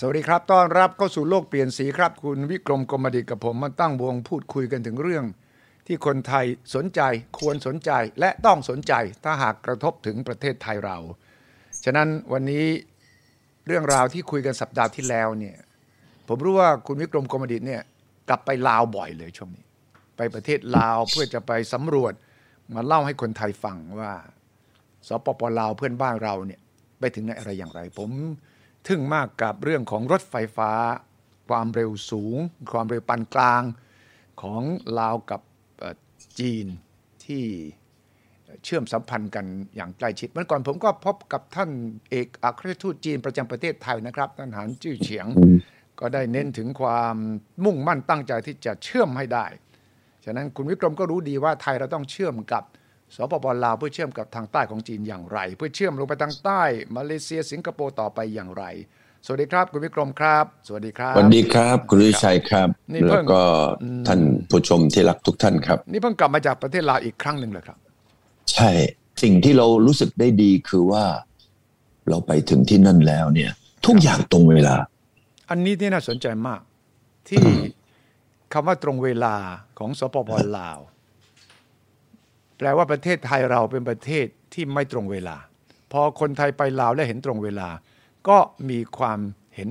สวัสดีครับ ต้อนรับเข้าสู่โลกเปลี่ยนสีครับ คุณวิกรมกรมดิตกับผมมาตั้งวงพูดคุยกันถึงเรื่อง ที่คนไทยสนใจควรสนใจและต้องสนใจถ้าหากกระทบถึงประเทศไทยเรา ฉะนั้นวันนี้เรื่องราวที่คุยกันสัปดาห์ที่แล้วเนี่ยผมรู้ว่าคุณวิกรมกรมดิตเนี่ยกลับไปลาวบ่อยเลยช่วงนี้ ไปประเทศลาวเพื่อจะไปสำรวจมาเล่าให้คนไทยฟังว่าสปปลาวเพื่อนบ้านเราเนี่ยไปถึงไหนอะไรอย่างไร ผม ทึ่งมากกับเรื่องของรถไฟฟ้า ความเร็วสูง ความเร็วปานกลางของลาวกับจีนที่เชื่อมสัมพันธ์กันอย่างใกล้ชิดเมื่อก่อนผมก็พบกับท่านเอกอัครราชทูตจีนประจำประเทศไทยนะครับท่านหานจื้อเฉียง ก็ได้เน้นถึงความมุ่งมั่นตั้งใจที่จะเชื่อมให้ได้ ฉะนั้นคุณวิกรมก็รู้ดีว่าไทยเราต้องเชื่อมกับ สปปลาวเพื่อเชื่อมกับทางใต้ของจีนอย่างไร เพื่อเชื่อมลงไปทางใต้มาเลเซียสิงคโปร์ต่อไปอย่างไร สวัสดีครับ คุณวิกรมครับ สวัสดีครับสวัสดีครับ คุณวิชัยครับนี่เพิ่แล้วงก็ท่านผู้ชมที่รักทุกท่านครับ นี่เพิ่งกลับมาจากประเทศลาวอีกครั้งหนึ่งเลยครับ ใช่สิ่งที่เรารู้สึกได้ดีคือว่าเราไปถึงที่นั่นแล้วเนี่ย ทุกอย่างตรงเวลา อันนี้ที่น่าสนใจมาก ที่คำว่าตรงเวลาของสปปลาวแป ลว่าประเทศไทยเราเป็นประเทศที่ไม่ตรงเวลา พอคนไทยไปลาวและเห็นตรงเวลา ก็มีความเห็น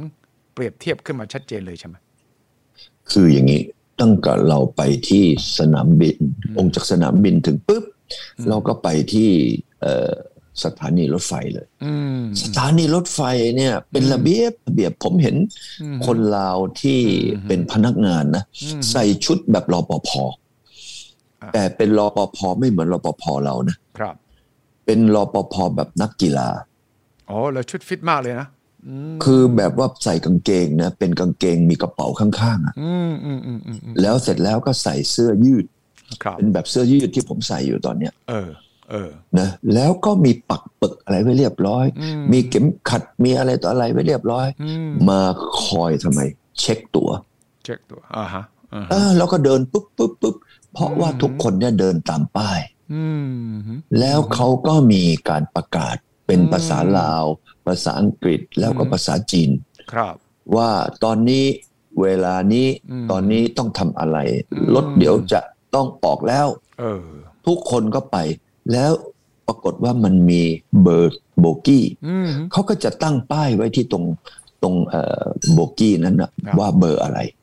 เปรียบเทียบขึ้นมาชัดเจนเลยใช่ไหมคืออย่างนี้ตั้งแต่เราไปที่สนามบิน องค์จากสนามบินถึงปุ๊บเราก็ไปที่เอ่อสถานีรถไฟเลยอืมสถานีรถไฟเนี่ย เป็นระเบียบระเบียบผมเห็นคนลาวที่เป็นพนักงานนะใส่ชุดแบบรปภอ่า แต่เป็นรปภไม่เหมือนรปภเรานะครับ เป็นรปภแบบนักกีฬาอ๋อแล้วชุดฟิตมากเลยนะคือแบบว่าใส่กางเกงนะ เป็นกางเกงมีกระเป๋าข้างๆอะอืมอืมอืมอืมอืมแล้วเสร็จแล้วก็ใส่เสื้อยืดครับเป็นแบบเสื้อยืดที่ผมใส่อยู่ตอนเนี้ย เออ เออ นะแล้วก็มีปักปึกอะไรไว้เรียบร้อยอืมมีเข็มขัดมีอะไรต่ออะไรไว้เรียบร้อยอืมมาคอยทำไม เช็คตัว เช็คตัวอ่าฮะอ่าเอฮะอแล้วก็เดินปุ๊บปุ๊บปุ๊บ เพราะว่าทุกคนเนี่ยเดินตามป้ายอืมแล้วเขาก็มีการประกาศเป็นภาษาลาว ภาษาอังกฤษแล้วก็ภาษาจีน ครับ ว่าตอนนี้เวลานี้อืมตอนนี้ต้องทำอะไรอืมรถเดี๋ยวจะต้องออกแล้วเออทุกคนก็ไป แล้วปรากฏว่ามันมีเบอร์โบกี้อืมเขาก็จะตั้งป้ายไว้ที่ตรงตรงเอ่อโบกี้นั้นนะครับว่าเบอร์อะไรครับ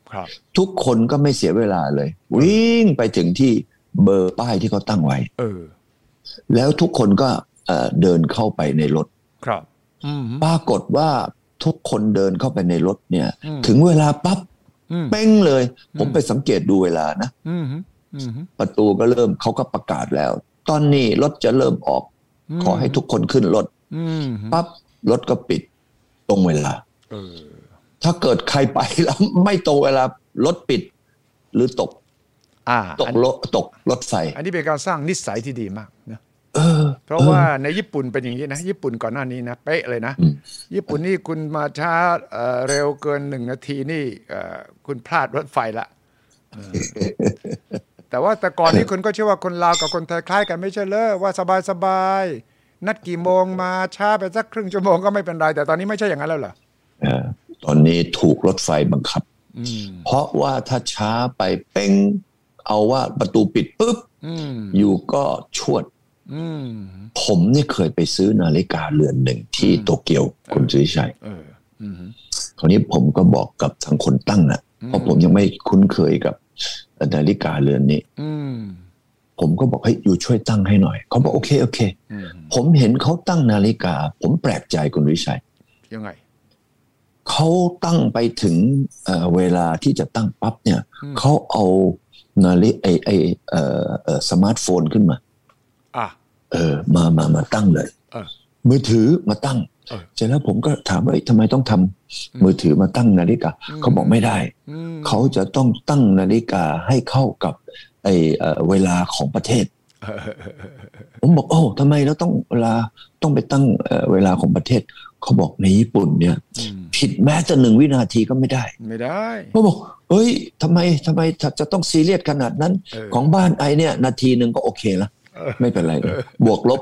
ทุกคนก็ไม่เสียเวลาเลย วิ่งไปถึงที่เบอร์ป้ายที่เขาตั้งไว้เออแล้วทุกคนก็เอ่อเดินเข้าไปในรถครับอืมปรากฏว่าทุกคนเดินเข้าไปในรถเนี่ยอืมถึงเวลาปั๊บอืมเป้งเลย ผมไปสังเกตดูเวลานะอืมอืมประตูก็เริ่มเขาก็ประกาศแล้ว ตอนนี้รถจะเริ่มออก ขอให้ทุกคนขึ้นรถอืมปั๊บรถก็ปิดตรงเวลาเออ ถ้าเกิดใครไปแล้วไม่ตรงเวลารถปิดหรือตกอ่าตกรถตกรถไฟ อันนี้เป็นการสร้างนิสัยที่ดีมากนะเออเพราะว่าในญี่ปุ่นเป็นอย่างนี้นะ ญี่ปุ่นก่อนหน้านี้นะเป๊ะเลยนะอืมญี่ปุ่นนี่คุณมาช้าเอ่อเร็วเกินหนึ่งนาทีนี่เอ่อคุณพลาดรถไฟละเออแต่ว่าแต่ก่อนนี้คุณก็เชื่อว่าคนลาวกับคนไทยคล้ายกันไม่ใช่เลยว่าสบายสบายๆนัดกี่โมงมาช้าไปสักครึ่งชั่วโมงก็ไม่เป็นไร แต่ตอนนี้ไม่ใช่อย่างนั้นแล้วเหรอเออ ตอนนี้ถูกรถไฟบังคับอืมเพราะว่าถ้าช้าไปเป้งเอาว่าประตูปิดปุ๊บอืมอยู่ก็ชวดอืมผมเนี่ยเคยไปซื้อนาฬิกาเรือนหนึ่งที่โตเกียวคุณสุริชัยเอออืมคราวนี้ผมก็บอกกับทางคนตั้งนะอืมเพราะผมยังไม่คุ้นเคยกับนาฬิกาเรือนนี้อืมผมก็บอกให้อยู่ช่วยตั้งให้หน่อย เขาบอกโอเคโอเคอืมผมเห็นเขาตั้งนาฬิกา ผมแปลกใจคุณวิชัยยังไง เขาตั้งไปถึงเอ่อเวลาที่จะตั้งปั๊บเนี่ยอืมเขาเอานาฬิไอไอเอ่อเอ่อสมาร์ทโฟนขึ้นมาอะเออมามามาตั้งเลยเออมือถือมาตั้งเออเสร็จแล้วผมก็ถามว่าเอ้ยทำไมต้องทำมือถือมาตั้งนาฬิกาอืมเขาบอกไม่ได้อืมเขาจะต้องตั้งนาฬิกาให้เข้ากับไอเอ่อเวลาของประเทศเออเออเออเออผมบอกโอ้ทำไมเราต้องเวลาต้องไปตั้งเอ่อเวลาของประเทศ เขาบอกในญี่ปุ่นเนี่ยอืม ผิดแม้แต่หนึ่งวินาทีก็ไม่ได้ ไม่ได้เขาบอกเอ้ยทำไมทำไมจะต้องซีเรียสขนาดนั้นเออของบ้านไอเนี่ย นาทีหนึ่งก็โอเคละเออไม่เป็นไรบวกลบ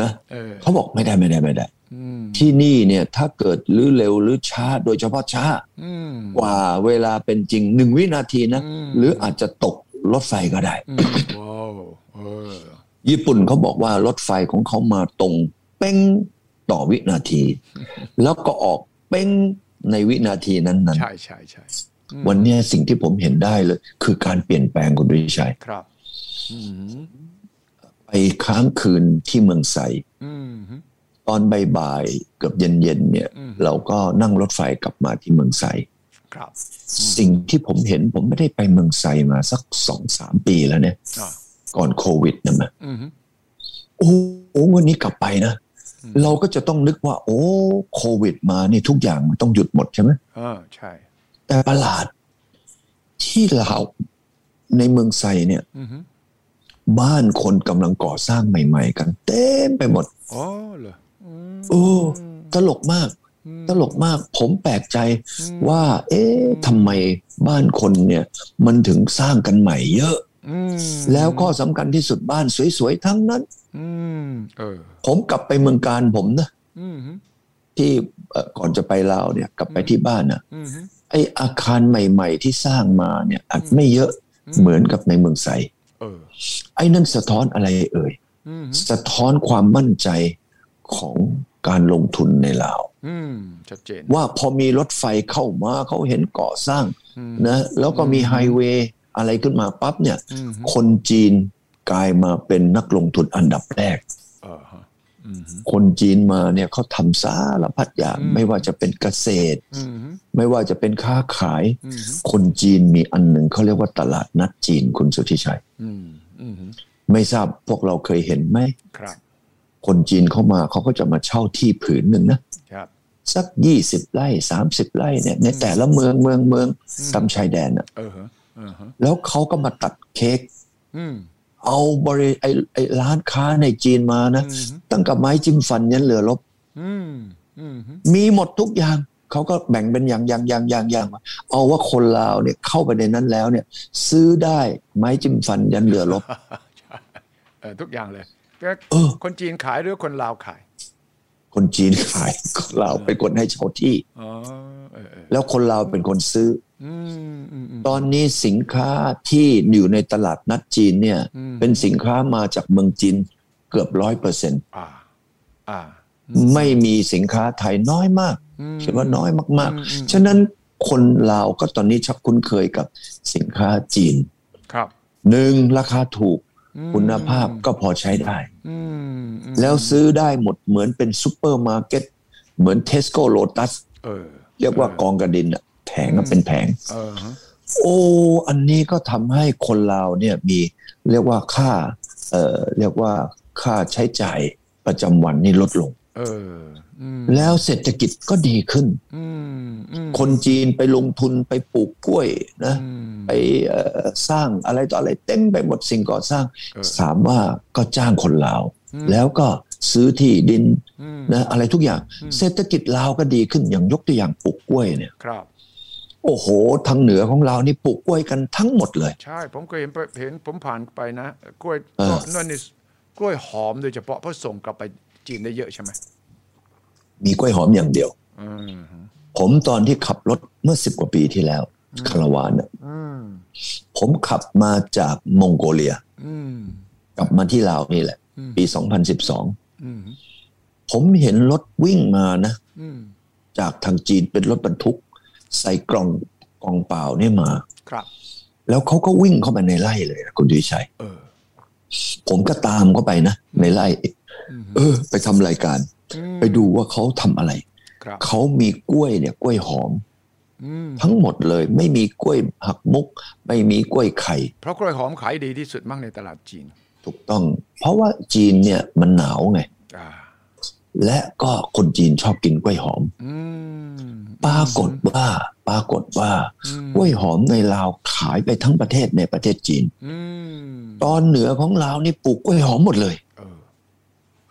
นะเออเขาบอกไม่ได้ไม่ได้ไม่ได้เอืมที่นี่เนี่ยถ้าเกิดหรือเร็วหรือช้าโดยเฉพาะช้าอืมกว่าเวลาเป็นจริงหนึ่งวินาทีนะอืมหรืออาจจะตกรถไฟก็ได้อืมว้าวเออญี่ปุ่นเขาบอกว่ารถไฟของเขามาตรง เป้งต่อวินาที แล้วก็ออกเป้งในวินาทีนั้นใช่ใช่ใช่อืมๆวันเนี้ยสิ่งที่ผมเห็นได้เลย คือการเปลี่ยนแปลงคุณวิชัยครับอืมไปค้างคืนที่เมืองไซอืมตอนบ่ายๆเกือบเย็นๆเนี่ยอืมเราก็นั่งรถไฟกลับมาที่เมืองไซครับ สิ่งที่ผมเห็นผมไม่ได้ไปเมืองไซมาสักสองสามปีแล้วเนี่ยอ่าก่อนโควิดนะมาอืมโอ้โหวันนี้กลับไปนะ เราก็จะต้องนึกว่า โอ้โควิด มานี่ทุกอย่างมันต้องหยุดหมดใช่ไหมเออใช่ แต่ประหลาด ที่เราวในเมืองไซเนี่ยอืมบ้านคนกำลังก่อสร้างใหม่ ๆ กัน เต็มไปหมดอ๋อเหรออืมโอ้ตลกมากอืมตลกมากผมแปลกใจอืมว่า เอ๊ะทำไมบ้านคนเนี่ย มันถึงสร้างกันใหม่เยอะอืม แล้วข้อสำคัญที่สุดบ้านสวยๆทั้งนั้นอืมเออผมกลับไปเมืองการผมนะอืมที่เอ่อก่อนจะไปลาวเนี่ย กลับไปที่บ้านนะอืมไออาคารใหม่ ๆ ที่สร้างมาเนี่ยอาจไม่เยอะอืมเหมือนกับในเมืองไซเออไอ้นั่นสะท้อนอะไรเอ่ยอืมสะท้อนความมั่นใจของการลงทุนในลาวอืมชัดเจนว่าพอมีรถไฟเข้ามาเขาเห็นก่อสร้างอืมนะแล้วก็มีไฮเวย์ อะไรขึ้นมาปั๊บเนี่ยอืมคนจีนกลายมาเป็นนักลงทุนอันดับแรกเออฮะอืมคนจีนมาเนี่ยเขาทำสารพัดอย่างอืมไม่ว่าจะเป็นเกษตรอืมไม่ว่าจะเป็นค้าขายอืมคนจีนมีอันหนึ่งเขาเรียกว่าตลาดนัดจีนคุณสุทธิชัยอืมอืมไม่ทราบพวกเราเคยเห็นไหมครับคนจีนเข้ามาเขาก็จะมาเช่าที่ผืนหนึ่งนะครับสักยี่สิบไร่สามสิบไร่เนี่ย ในแต่ละเมืองเมืองเมืองอืมตามชายแดนน่ะเออฮะเออฮะ แล้วเขาก็มาตัดเค้กอืมเอาบริไอไอร้านค้าในจีนมานะอืมตั้งกับไม้จิ้มฟันยันเรือลบอืมอืมมีหมดทุกอย่างเขาก็แบ่งเป็นอย่างอย่างอย่างอย่างอย่างมาเอาว่าคนลาวเนี่ยเข้าไปในนั้นแล้วเนี่ย ซื้อได้ไม้จิ้มฟันยันเรือลบใช่เออทุกอย่างเลยก็เออคนจีนขายหรือคนลาวขาย คนจีนขายคนลาวเป็นคนให้เช่าที่อ๋อเออเออแล้วคนลาวเป็นคนซื้ออืมอืมอืม ตอนนี้สินค้าที่อยู่ในตลาดนัดจีนเนี่ยอืมเป็นสินค้ามาจากเมืองจีนเกือบร้อยเปอร์เซ็นต์อ่าอ่าไม่มีสินค้าไทยน้อยมากอืมคิดว่าน้อยมากอืมอืมๆฉะนั้นคนลาวก็ตอนนี้ชักคุ้นเคยกับสินค้าจีน ครับหนึ่งราคาถูกอืมคุณภาพก็พอใช้ได้อืมอืมแล้วซื้อได้หมดเหมือนเป็นซูเปอร์มาร์เก็ต เหมือน Tesco Lotus เออเรียกว่ากองกะดินอะแผ งก็เป็นแผงเออฮะโอ้อันนี้ก็ทำให้คนลาวเนี่ยมีเรียกว่าค่าเอ่อเรียกว่าค่าใช้จ่ายประจำวันนี่ลดลงเอออืมแล้วเศรษฐกิจก็ดีขึ้นอืมอืมคนจีนไปลงทุนไปปลูกกล้วยนะอืมไปเอ่อสร้างอะไรต่ออะไรเต็มไปหมดสิ่งก่อสร้างเออถามว่าก็จ้างคนลาวอืมแล้วก็ซื้อที่ดินอืมนะอะไรทุกอย่างอืมเศรษฐกิจลาวก็ดีขึ้นอย่างยกตัวอย่างปลูกกล้วยเนี่ยครับ โอ้โห ทางเหนือของเรานี่ปลูกกล้วยกันทั้งหมดเลย ใช่ ผมเคยเห็นไปเห็นผมผ่านไปนะกล้วยเออนั่นนี่กล้วยหอมโดยเฉพาะเพราะส่งกลับไปจีนได้เยอะใช่ไหมมีกล้วยหอมอย่างเดียวอืมผมตอนที่ขับรถเมื่อสิบกว่าปีที่แล้วคาราวานน่ะอืมผมขับมาจากมองโกเลียอืมกลับมาที่ลาวนี่แหละอืมปี2012อืมผมเห็นรถวิ่งมานะอืมจากทางจีนเป็นรถบรรทุก ใส่กล่องกล่องเปล่าเนี่ยมา ครับ แล้วเขาก็วิ่งเข้ามาในไร่เลยนะคุณดุชัยเออผมก็ตามเข้าไปนะในไร่อืมเออ ไปทำรายการอืมไปดูว่าเขาทำอะไรครับเขามีกล้วยเนี่ยกล้วยหอมอืมทั้งหมดเลย ไม่มีกล้วยหักมุก ไม่มีกล้วยไข่ เพราะกล้วยหอมขายดีที่สุดมั่งในตลาดจีน ถูกต้อง เพราะว่าจีนเนี่ยมันหนาวไงอ่า และก็คนจีนชอบกินกล้วยหอมอืมปรากฏว่าปรากฏว่าอืมกล้วยหอมในลาวขายไปทั้งประเทศในประเทศจีนอืมตอนเหนือของลาวนี่ปลูกกล้วยหอมหมดเลยเออ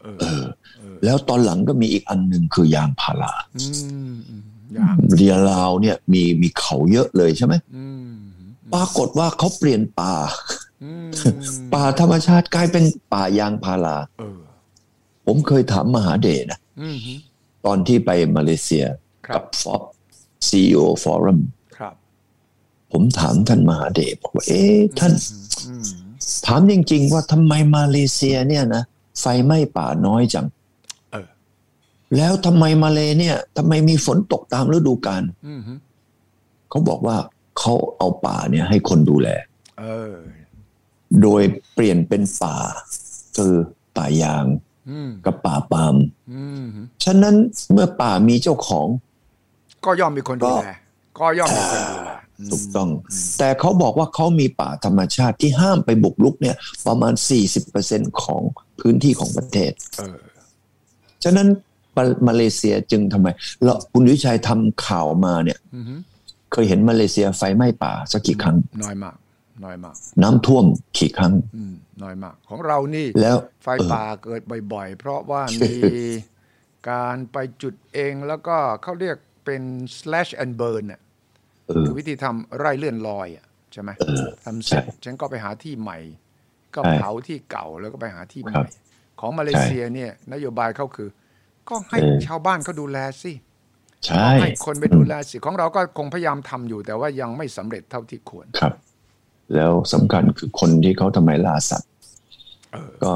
เออเออเออ แล้วตอนหลังก็มีอีกอันหนึ่งคือยางพาราอืมอืมอย่างเรียลาวเนี่ยมีมีเขาเยอะเลยใช่ไหมอืมปรากฏว่าเขาเปลี่ยนป่าอืมป่าธรรมชาติกลายเป็นป่ายางพาราเออ ผมเคยถามมหาเดชนะอืมฮึตอนที่ไปมาเลเซียครับกับฟอบ CEO Forum ครับผมถามท่านมหาเดชบอกว่า เอ๊ะท่านอืมถามจริง ๆ ว่าทำไมมาเลเซียเนี่ยนะไฟไหม้ป่าน้อยจังเออแล้วทำไมมาเลเนี่ยทำไมมีฝนตกตามฤดูกาลอืมฮึเขาบอกว่าเขาเอาป่าเนี่ยให้คนดูแลเออโดยเปลี่ยนเป็นป่าคือป่ายางอืม กับป่าปาล์มอืมฮึฉะนั้นเมื่อป่ามีเจ้าของ ก็ย่อมมีคนดูแลก็ย่อมมีคนดูแลมถูกต้อง แต่เขาบอกว่าเขามีป่าธรรมชาติที่ห้ามไปบุกรุกเนี่ย ประมาณ 40%ของพื้นที่ของประเทศเออฉะนั้นมามาเลเซียจึงทำไมแล้วคุณวิชัยทำข่าวมาเนี่ยอืมฮึเคยเห็นมาเลเซียไฟไหม้ป่าสักกี่ครั้ง น้อยมาก น้อยมาก น้ำท่วมกี่ครั้งอืมน้อยมาก ของเรานี่แล้วไฟป่าเกิดบ่อยๆ เพราะว่ามีการไปจุดเองแล้วก็เขาเรียกเป็น slash and burn น่ะเออคือวิธีทำไร่เลื่อนลอยอะใช่ไหมทำเสร็จใช่ฉันก็ไปหาที่ใหม่ ก็ใช่เผาที่เก่าแล้วก็ไปหาที่ใหครัม่บของมาเลเซียเนี่ย นโยบายเขาคือ ก็ให้เออชาวบ้านเขาดูแลสิใช่ให้คนไปดูแลสิของเราก็คงพยายามทำอยู่ แต่ว่ายังไม่สำเร็จเท่าที่ควรครับ แล้วสำคัญคือคนที่เขาทำไมล่าสัตว์เออก็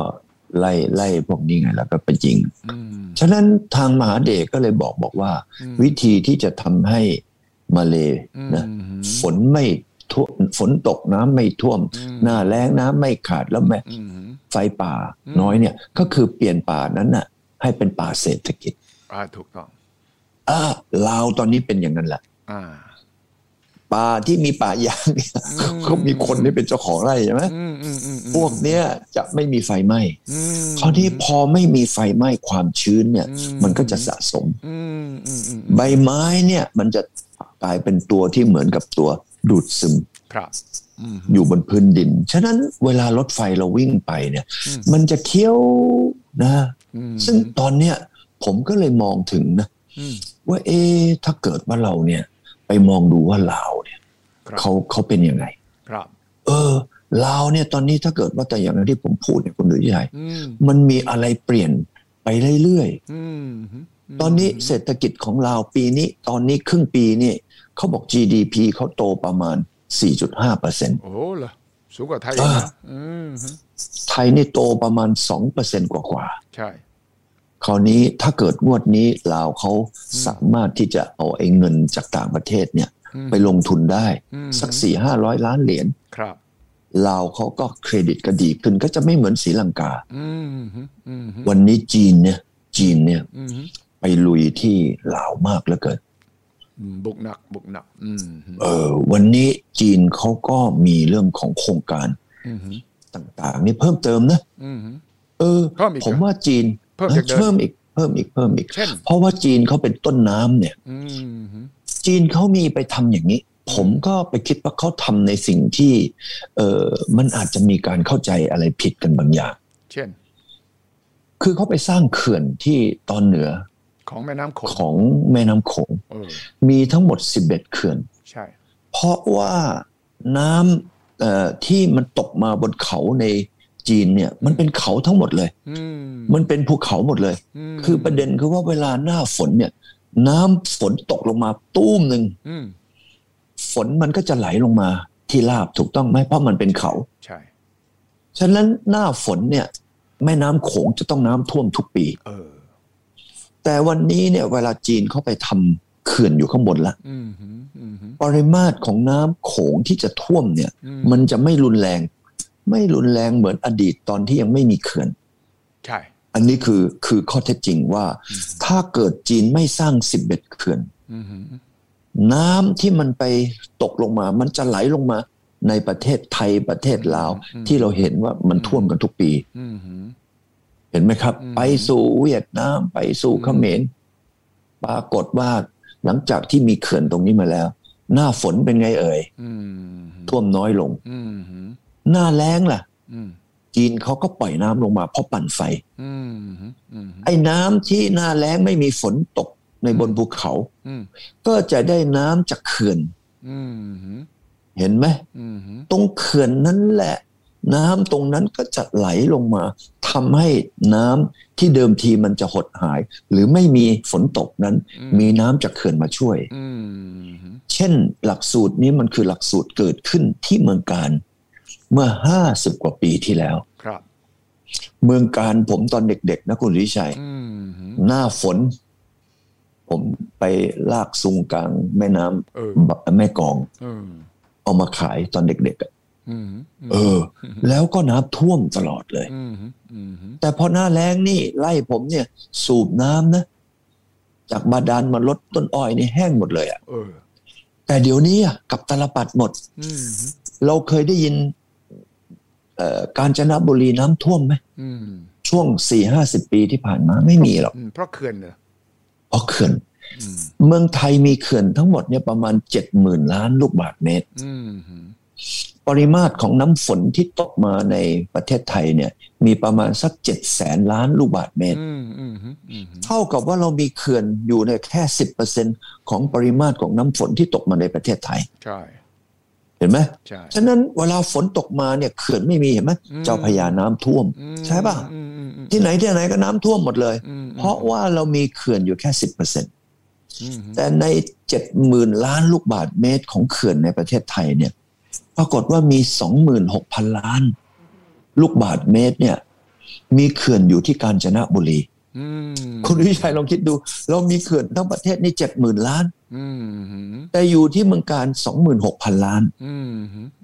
ไล่ไล่พวกนี้ไงแล้วก็ไปยิงอืมฉะนั้นทางมหาเดชก็เลยบอกบอกว่าอืมวิธีที่จะทำให้มาเลนะอืมฝนไม่ท่วมฝนตกน้ำไม่ท่วมอืมหน้าแล้งน้ำไม่ขาดแล้วแม่อืมไฟป่าอืมน้อยเนี่ย ก็คือเปลี่ยนป่านั้นน่ะ ให้เป็นป่าเศรษฐกิจอ่าถูกต้องอ่าลาวตอนนี้เป็นอย่างนั้นแหละอ่า ป่าที่มีป่ายางเนี่ยอืมเขามีคนที่เป็นเจ้าของไร่ใช่ไหมอืมอืมอืมอืมพวกเนี้ยจะไม่มีไฟไหม้อืมคราวนี้พอไม่มีไฟไหม้ความชื้นเนี่ยอืมมันก็จะสะสมอืมอืมอืมใบไม้เนี่ย มันจะกลายเป็นตัวที่เหมือนกับตัวดูดซึมครับอืมอยู่บนพื้นดิน ฉะนั้นเวลารถไฟเราวิ่งไปเนี่ยอืมมันจะเคี้ยวนะอืมซึ่งตอนเนี้ยผมก็เลยมองถึงนะอืมว่าเอ๊ะถ้าเกิดว่าเราเนี่ย ไปมองดูว่าลาวเนี่ยครับเขาเขาเป็นยังไงครับ เออลาวเนี่ยตอนนี้ถ้าเกิดว่าแต่อย่างที่ผมพูดเนี่ยคุณดุยชัยอืมมันมีอะไรเปลี่ยนไปเรื่อยอืมๆตอนนี้เศรษฐกิจของลาวปีนี้ ตอนนี้ครึ่งปีนี่เขาบอก GDP เขาโตประมาณ 4.5เปอร์เซ็นต์โอ้เหรอสูงกว่าไทยอีกนะอืมไทยนี่โตประมาณ2เปอร์เซ็นต์กว่าๆใช่ คราวนี้ถ้าเกิดงวดนี้ลาวเขาสามารถที่จะเอาไอ้เงินจากต่างประเทศเนี่ยอืมไปลงทุนได้อืมสักสี่ห้าร้อยล้านเหรียญครับลาวเขาก็เครดิตก็ดีขึ้นก็จะไม่เหมือนศรีลังกาอืมอืมวันนี้จีนเนี่ย จีนเนี่ยอืมไปลุยที่ลาวมากเหลือเกินบุกหนักบุกหนักอืมเออ วันนี้จีนเขาก็มีเรื่องของโครงการอืมต่าง ๆ นี่เพิ่มเติมนะอืมเออเพิ่มอีกเหรอผมว่าจีน เพิ่มจากเดิมเพิ่มอีกเพิ่มอีกเพิ่มอีกเช่นเพราะว่าจีนเขาเป็นต้นน้ำเนี่ยอืมจีนเขามีไปทำอย่างนี้ ผมก็ไปคิดว่าเขาทำในสิ่งที่ เออมันอาจจะมีการเข้าใจอะไรผิดกันบางอย่าง เช่น คือเขาไปสร้างเขื่อนที่ตอนเหนือ ของแม่น้ำโขงของแม่น้ำโขงเออมีทั้งหมด11เขื่อนใช่เพราะว่าน้ำเอ่อที่มันตกมาบนเขาใน จีนเนี่ยมันเป็นเขาทั้งหมดเลยอืมมันเป็นภูเขาหมดเลยมคือประเด็นคือว่าเวลาหน้าฝนเนี่ย น้ำฝนตกลงมาตู้มหนึ่งอืมฝนมันก็จะไหลลงมาที่ราบถูกต้องไหมเพราะมันเป็นเขาใช่ฉะนั้นหน้าฝนเนี่ย แม่น้ำโขงจะต้องน้ำท่วมทุกปีเออแต่วันนี้เนี่ย เวลาจีนเข้าไปทำเขื่อนอยู่ข้างบนละอืมอืมปริมาตรของน้ำโขงที่จะท่วมเนี่ยอืมมันจะไม่รุนแรง ไม่รุนแรงเหมือนอดีตตอนที่ยังไม่มีเขื่อน ใช่ อันนี้คือคือข้อเท็จจริงว่า ถ้าเกิดจีนไม่สร้างสิบเอ็ดเขื่อนอืมน้ำที่มันไปตกลงมา มันจะไหลลงมาในประเทศไทยประเทศลาว ที่เราเห็นว่ามันท่วมกันทุกปีอืมเห็นไหมครับอืมไปสู่เวียดนามไปสู่เขมรปรากฏว่าหลังจากที่มีเขื่อนตรงนี้มาแล้ว หน้าฝนเป็นไงเอ่ยอืมท่วมน้อยลงอืม หน้าแล้งล่ะอืมจีนเขาก็ปล่อยน้ำลงมาเพราะปั่นไฟอืมอืมไอ้น้ำที่หน้าแล้งไม่มีฝนตกในบนภูเขาอืมก็จะได้น้ำจากเขื่อนอืมเห็นไหมอืมตรงเขื่อนนั้นแหละ น้ำตรงนั้นก็จะไหลลงมาทำให้น้ำที่เดิมทีมันจะหดหาย หรือไม่มีฝนตกนั้นอืมมีน้ำจากเขื่อนมาช่วยอืมเช่น หลักสูตรนี้มันคือหลักสูตรเกิดขึ้นที่เมืองการ เมื่อห้าสิบกว่าปีที่แล้ว ครับ เมืองการผมตอนเด็กๆนะคุณวิชัยอืมหน้าฝน ผมไปลากซุงกลางแม่น้เออำแม่กลองเออเอามาขายตอนเด็กๆอะอืมเออ แล้วก็น้ำท่วมตลอดเลยอืมอืมแต่พอหน้าแล้งนี่ ไล่ผมเนี่ย สูบน้ำนะ จากบาดาลมาลดต้นอ้อยนี่แห้งหมดเลยอะเออแต่เดี๋ยวนี้อะกลับตลปัดหมดอืมเราเคยได้ยินเอ่อ การจนบุรีน้ำท่วมไหมอืมช่วงสี่ห้าสิบปีที่ผ่านมาไม่มีหรอกอืมเพราะเขื่อนเหรอเพราะเขื่อนอืมเมืองไทยมีเขื่อนทั้งหมดเนี่ยประมาณเจ็ดหมื่นล้านลูกบาศก์เมตรอืมปริมาตรของน้ำฝนที่ตกมาในประเทศไทยเนี่ย มีประมาณสักเจ็ดแสนล้านลูกบาศก์เมตรอืมอืมอืมเท่ากับว่าเรามีเขื่อนอยู่ในแค่สิบเปอร์เซ็นของปริมาตรของน้ำฝนที่ตกมาในประเทศไทย ใช่ เห็นไหมใช่ฉะนั้นเวลาฝนตกมาเนี่ยเขื่อนไม่มีเห็นไหมอืมเจ้าพระยาน้ำท่วมอืมใช่ป่ะอืมอืมอืมที่ไหนที่ไหนก็น้ำท่วมหมดเลยอืมเพราะว่าเรามีเขื่อนอยู่แค่สิบเปอร์เซ็นอืมแต่ในเจ็ดหมื่นล้านลูกบาศก์เมตรของเขื่อนในประเทศไทยเนี่ย ปรากฏว่ามีสองหมื่นหกพันล้าน ลูกบาศก์เมตรเนี่ย มีเขื่อนอยู่ที่กาญจนบุรีอืมคุณวิชัยลองคิดดู เรามีเขื่อนทั้งประเทศนี่เจ็ดหมื่นล้านอืม แต่อยู่ที่เมืองการสองหมื่นหกพันล้านอืม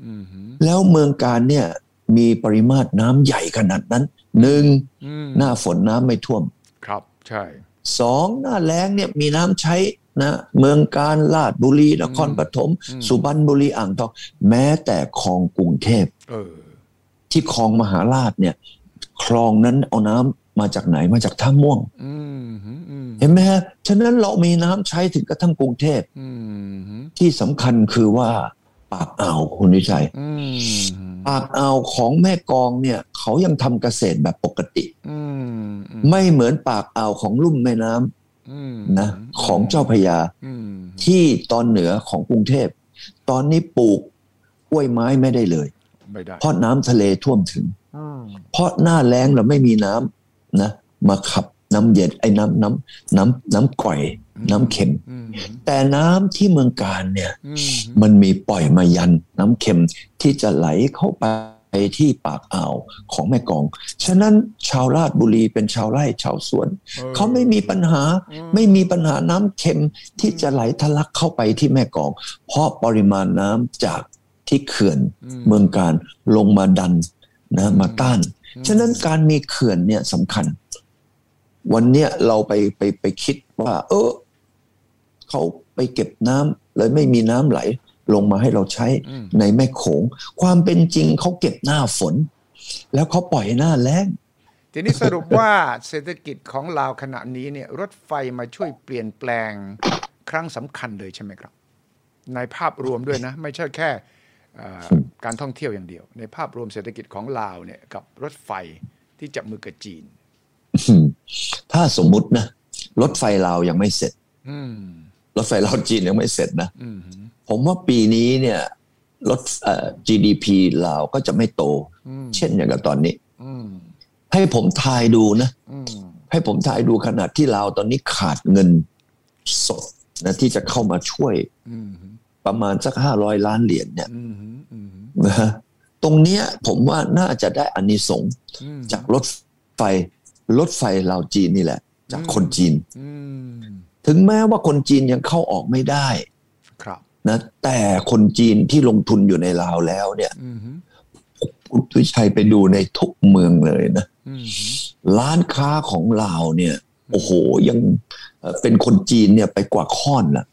อืมแล้วเมืองการเนี่ยมีปริมาตรน้ำใหญ่ขนาดนั้นหนึ่งอืมหน้าฝนน้ำไม่ท่วม ครับ ใช่สองหน้าแล้งเนี่ยมีน้ำใช้นะเมืองการลาดบุรีนครปฐมอืมสุพรรณบุรีอ่างทองแม้แต่คลองกรุงเทพเออที่คลองมหาราชเนี่ย คลองนั้นเอาน้ำ มาจากไหนมาจากท่าม่วงอืมอืมเห็นไหมฮะฉะนั้นเรามีน้ำใช้ถึงกระทั่งกรุงเทพอืมที่สำคัญคือว่า ปากอ่าวคุณวิชัยอืมปากอ่าวของแม่กลองเนี่ย เขายังทำเกษตรแบบปกติอืมไม่เหมือนปากอ่าวของลุ่มแม่น้ำอืมนะของเจ้าพระยาอืมที่ตอนเหนือของกรุงเทพ ตอนนี้ปลูกกล้วยไม้ไม่ได้เลยไม่ได้เพราะน้ำทะเลท่วมถึงอืมเพราะหน้าแล้งเราไม่มีน้ำ นะมาขับน้ำเย็นไอ้น้ำน้ำน้ำน้ำก่อย น้ำเค็มอืมแต่น้ำที่เมืองการเนี่ยอืมมันมีปล่อยมายันน้ำเค็มที่จะไหลเข้าไปที่ปากอ่าวของแม่กลอง ฉะนั้นชาวราชบุรีเป็นชาวไร่ชาวสวน เขาไม่มีปัญหาไม่มีปัญหาน้ำเค็มที่จะไหลทะลักเข้าไปที่แม่กลอง เพราะปริมาณน้ำจากที่เขื่อนเมืองการลงมาดันนะมาต้าน ฉะนั้นการมีเขื่อนเนี่ยสำคัญ วันเนี้ยเราไปไปไปคิดว่า เออเขาไปเก็บน้ำเลยไม่มีน้ำไหล ลงมาให้เราใช้อืมในแม่โขง ความเป็นจริงเขาเก็บหน้าฝน แล้วเขาปล่อยหน้าแล้งทีนี้สรุปว่าเศรษฐกิจของลาวขณะนี้เนี่ย รถไฟมาช่วยเปลี่ยนแปลงครั้งสำคัญเลยใช่ไหมครับ ในภาพรวมด้วยนะ ไม่ใช่แค่เอ่อ การท่องเที่ยวอย่างเดียว ในภาพรวมเศรษฐกิจของลาวเนี่ยกับรถไฟที่จับมือกับจีนอืมถ้าสมมุตินะรถไฟลาวยังไม่เสร็จอืมรถไฟลาวจีนยังไม่เสร็จนะอืมผมว่าปีนี้เนี่ยรถเอ่อ GDP ลาวก็จะไม่โตอืมเช่นอย่างกับตอนนี้อืมให้ผมทายดูนะอืมให้ผมทายดูขนาดที่ลาวตอนนี้ขาดเงินสดนะที่จะเข้ามาช่วยอืมประมาณสักห้าร้อยล้านเหรียญเนี่ยอืมอืม นะฮะตรงเนี้ยผมว่าน่าจะได้อานิสงส์อืมจากรถไฟรถไฟลาวจีนนี่แหละ จากคนจีนอืมถึงแม้ว่าคนจีนยังเข้าออกไม่ได้ครับนะแต่คนจีนที่ลงทุนอยู่ในลาวแล้วเนี่ยอืมคุณวิชัยไปดูในทุกเมืองเลยนะอืมร้านค้าของลาวเนี่ย โอ้โหยังเอ่อเป็นคนจีนเนี่ยไปกว่าค่อนละอืมอืม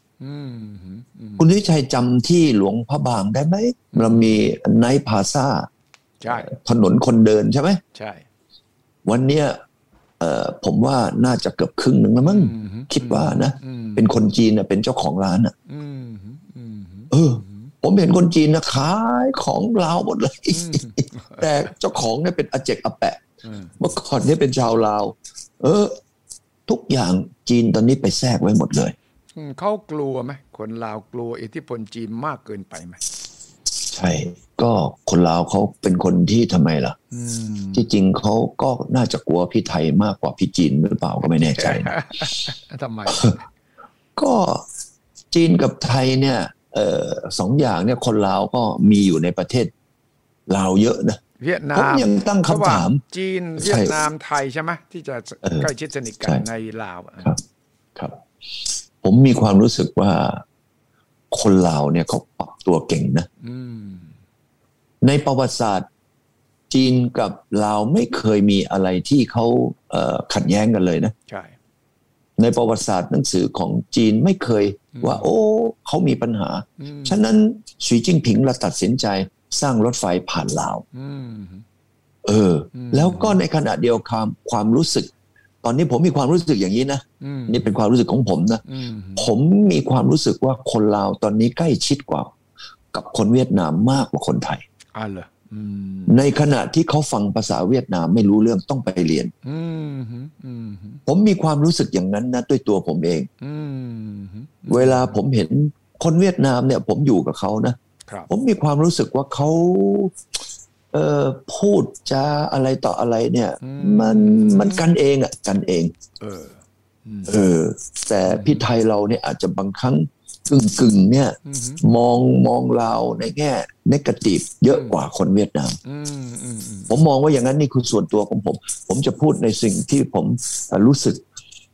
คุณวิชัยจำที่หลวงพระบางได้ไหมเรามีไนท์พาซาใช่ถนนคนเดินใช่ไหมใช่ วันเนี้ยเอ่อผมว่าน่าจะเกือบครึ่งหนึ่งแล้วมั้งอืมคิดว่านะอืมเป็นคนจีนน่ะเป็นเจ้าของร้านอะอืมอืมเออ ผมเห็นคนจีนนะขายของลาวหมดเลยอืมแต่เจ้าของเนี่ยเป็นอาเจกอาแปะอืมเมื่อก่อนเนี่ยเป็นชาวลาว เออ ทุกอย่างจีนตอนนี้ไปแทรกไว้หมดเลยอืม เขากลัวไหมคนลาวกลัวอิทธิพลจีนมากเกินไปไหมใช่ช่ก็คนลาวเขาเป็นคนที่ทำไมล่ะอืมที่จริงเขาก็น่าจะกลัวพี่ไทยมากกว่าพี่จีนหรือเปล่าก็ไม่แน่ใจนะทำไม ก็จีนกับไทยเนี่ยเออสองอย่างเนี่ยคนลาวก็มีอยู่ในประเทศลาวเยอะนะเวียดนาผมมยังตั้งคำถามระหว่งจีนใช่เวียดนามไทยใช่ไหมที่จะเออใกล้ชิดสนิทกันใช่ในลาวอะครับ ครับ ผมมีความรู้สึกว่าคนลาวเนี่ยเขาปรับตัวเก่งนะอืมในประวัติศาสตร์ จีนกับลาวไม่เคยมีอะไรที่เขาเอ่อขัดแย้งกันเลยนะใช่ในประวัติศาสตร์หนังสือของจีนไม่เคยว่า โอ้เขามีปัญหาอืมฉะนั้นสีจิ้งผิงเราตัดสินใจสร้างรถไฟผ่านลาวอืมเอออมแล้วก็ในขณะเดียวกันความรู้สึก ตอนนี้ผมมีความรู้สึกอย่างนี้นะอืมนี่เป็นความรู้สึกของผมนะอืมผมมีความรู้สึกว่าคนลาวตอนนี้ใกล้ชิดกว่า กับคนเวียดนามมากกว่าคนไทยอ่าเหรออืมในขณะที่เขาฟังภาษาเวียดนามไม่รู้เรื่องต้องไปเรียนอืมอืมผมมีความรู้สึกอย่างนั้นนะด้วยตัวผมเองอืมเวลาผมเห็นคนเวียดนามเนี่ย ผมอยู่กับเขานะครับผมมีความรู้สึกว่าเขา เอ่อพูดจาอะไรต่ออะไรเนี่ย มันมันกันเองอะกันเอง เอออืมเออ แต่พี่ไทยเราเนี่ยอาจจะบางครั้งกึ่งกึ่งๆเนี่ยอืมมองมองเราในแง่นกาทีฟเยอะกว่าคนเวียดนามอืมอืมอืมผมมองว่าอย่างนั้นนี่คือส่วนตัวของผม ผมจะพูดในสิ่งที่ผมเอ่อรู้สึก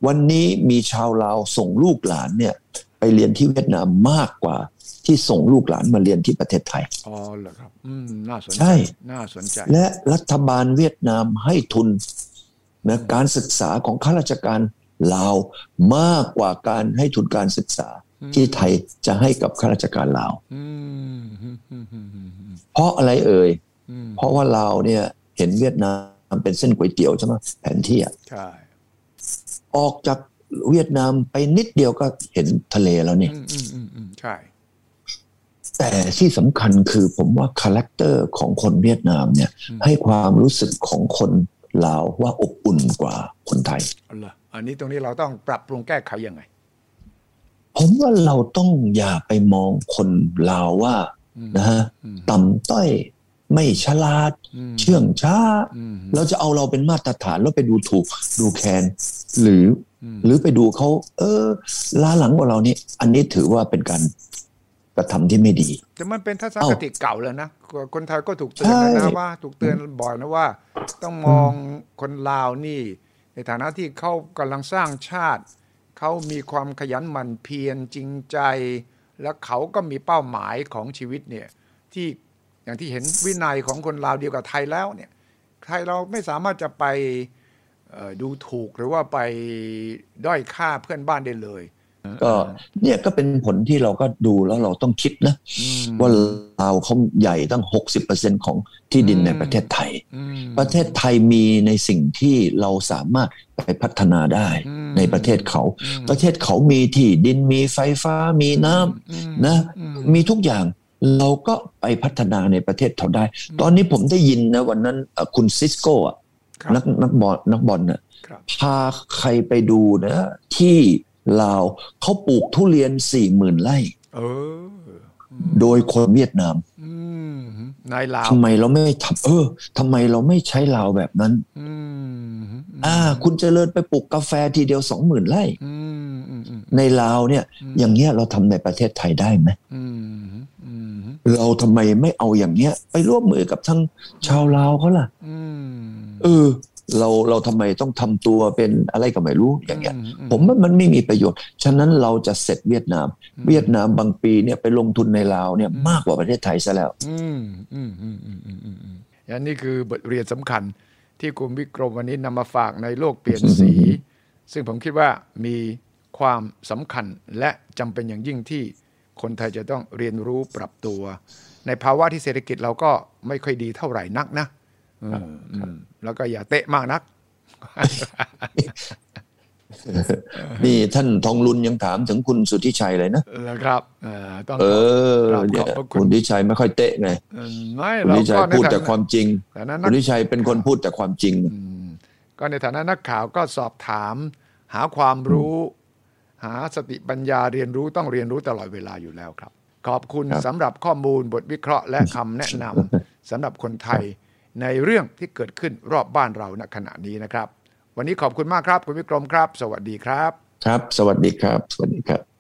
วันนี้มีชาวลาวส่งลูกหลานเนี่ย ไปเรียนที่เวียดนามมากกว่าที่ส่งลูกหลานมาเรียนที่ประเทศไทย อ๋อเหรอครับ อืม น่าสนใจใช่น่าสนใจ และรัฐบาลเวียดนามให้ทุนนะการศึกษาของข้าราชการลาวมากกว่าการให้ทุนการศึกษาที่ไทยจะให้กับข้าราชการลาวอืมอืมอืมอืมอืมอืมเพราะอะไรเอ่ยอืมเพราะว่าลาวเนี่ย เห็นเวียดนามเป็นเส้นก๋วยเตี๋ยวใช่ไหมแผนที่อะใช่ออกจาก เวียดนามไปนิดเดียวก็เห็นทะเลแล้วเนี่ยอืมอืมอืมอืมใช่แต่ที่สำคัญคือผมว่า character ของคนเวียดนามเนี่ยอืมให้ความรู้สึกของคนลาวว่าอบอุ่นกว่าคนไทยเอาเหรออันนี้ตรงนี้เราต้องปรับปรุงแก้ไขยังไง ผมว่าเราต้องอย่าไปมองคนลาวว่าอืมนะฮะอืมต่ำต้อย ไม่ฉลาดอืมเชื่องช้าอืมเราจะเอาเราเป็นมาตรฐานแล้วไปดูถูกดูแคลนหรืออืมหรือไปดูเขาเออ ล้าหลังกว่าเรานี่อันนี้ถือว่าเป็นการกระทำที่ไม่ดี แต่มันเป็นทัศนเอ้าคติเก่าแล้วนะคนไทยก็ถูกเตือนแล้วใช่นะว่า ถูกเตือนบ่อยนะว่า ต้องมองคนลาวนี่ ในฐานะที่เขากำลังสร้างชาติเขามีความขยันหมั่นเพียรจริงใจ และเขาก็มีเป้าหมายของชีวิตเนี่ย ที่ อย่างที่เห็นวินัยของคนลาวเดียวกับไทยแล้วเนี่ยไทยเราไม่สามารถจะไปเอ่อดูถูกหรือว่าไปด้อยค่าเพื่อนบ้านได้เลย ก็เนี่ยก็เป็นผลที่เราก็ดูแล้วเราต้องคิดนะ ว่าลาวเขาใหญ่ตั้ง 60%ของที่ดินอืมในประเทศไทยอืมประเทศไทยมีในสิ่งที่เราสามารถไปพัฒนาได้อืมในประเทศเขาอืมประเทศเขามีที่ดินมีไฟฟ้ามีน้ำอืมนะอืมมีทุกอย่าง เราก็ไปพัฒนาในประเทศเขาได้ ตอนนี้ผมได้ยินนะวันนั้นเอ่อคุณซิสโก้อะครับนักนักบอลนักบอลน่ะครับพาใครไปดูนะ ที่ลาวเขาปลูกทุเรียนสี่หมื่นไร่เออโดยคนเวียดนามอืมนายลาวทำไมเราไม่ทำเออทำไมเราไม่ใช้ลาวแบบนั้นอืมอ่า คุณเจริญไปปลูกกาแฟทีเดียวสองหมื่นไร่อืมอืมอืมในลาวเนี่ย อย่างเงี้ยเราทำในประเทศไทยได้ไหมอืมอืม เราทำไมไม่เอาอย่างเงี้ย ไปร่วมมือกับทั้งชาวลาวเขาล่ะอืมเออ เราเราทำไมต้องทำตัวเป็นอะไรก็ไม่รู้อย่างเงี้ยอืมผมว่ามันไม่มีประโยชน์ ฉะนั้นเราจะเสร็จเวียดนาม เวียดนามบางปีเนี่ยไปลงทุนในลาวเนี่ยมากกว่าประเทศไทยซะแล้วอืมอืมอืมอืมอืมอืมอืมอันนี้คือบทเรียนสำคัญที่คุณวิกรมวันนี้นำมาฝากในโลกเปลี่ยนสี ซึ่งผมคิดว่ามีความสำคัญและจำเป็นอย่างยิ่งที่ คนไทยจะต้องเรียนรู้ปรับตัว ในภาวะที่เศรษฐกิจเราก็ไม่ค่อยดีเท่าไหร่นักนะอืมอืมแล้วก็อย่าเตะมากนัก นี่ท่านทองลุนยังถามถึงคุณสุทธิชัยเลยนะนะครับเอ่อต้องเออครับเนี่ยขอบพระคุณคุณทิชัยไม่ค่อยเตะไงเอ่อไม่คุณเราทิชัยก็ในพูดฐาแต่นะความจริงฐานะนัคุกณทิชัยเป็นคนพูดแต่ความจริงอืมก็ในฐานะนักข่าวก็สอบถาม หาความรู้ หาสติปัญญาเรียนรู้ต้องเรียนรู้ตลอดเวลาอยู่แล้วครับ ขอบคุณครับสำหรับข้อมูลบทวิเคราะห์และคำแนะนำสำหรับคนไทยในเรื่องที่เกิดขึ้นรอบบ้านเราณขณะนี้นะครับ วันนี้ขอบคุณมากครับ คุณวิกรมครับ สวัสดีครับ ครับ สวัสดีครับ สวัสดีครับ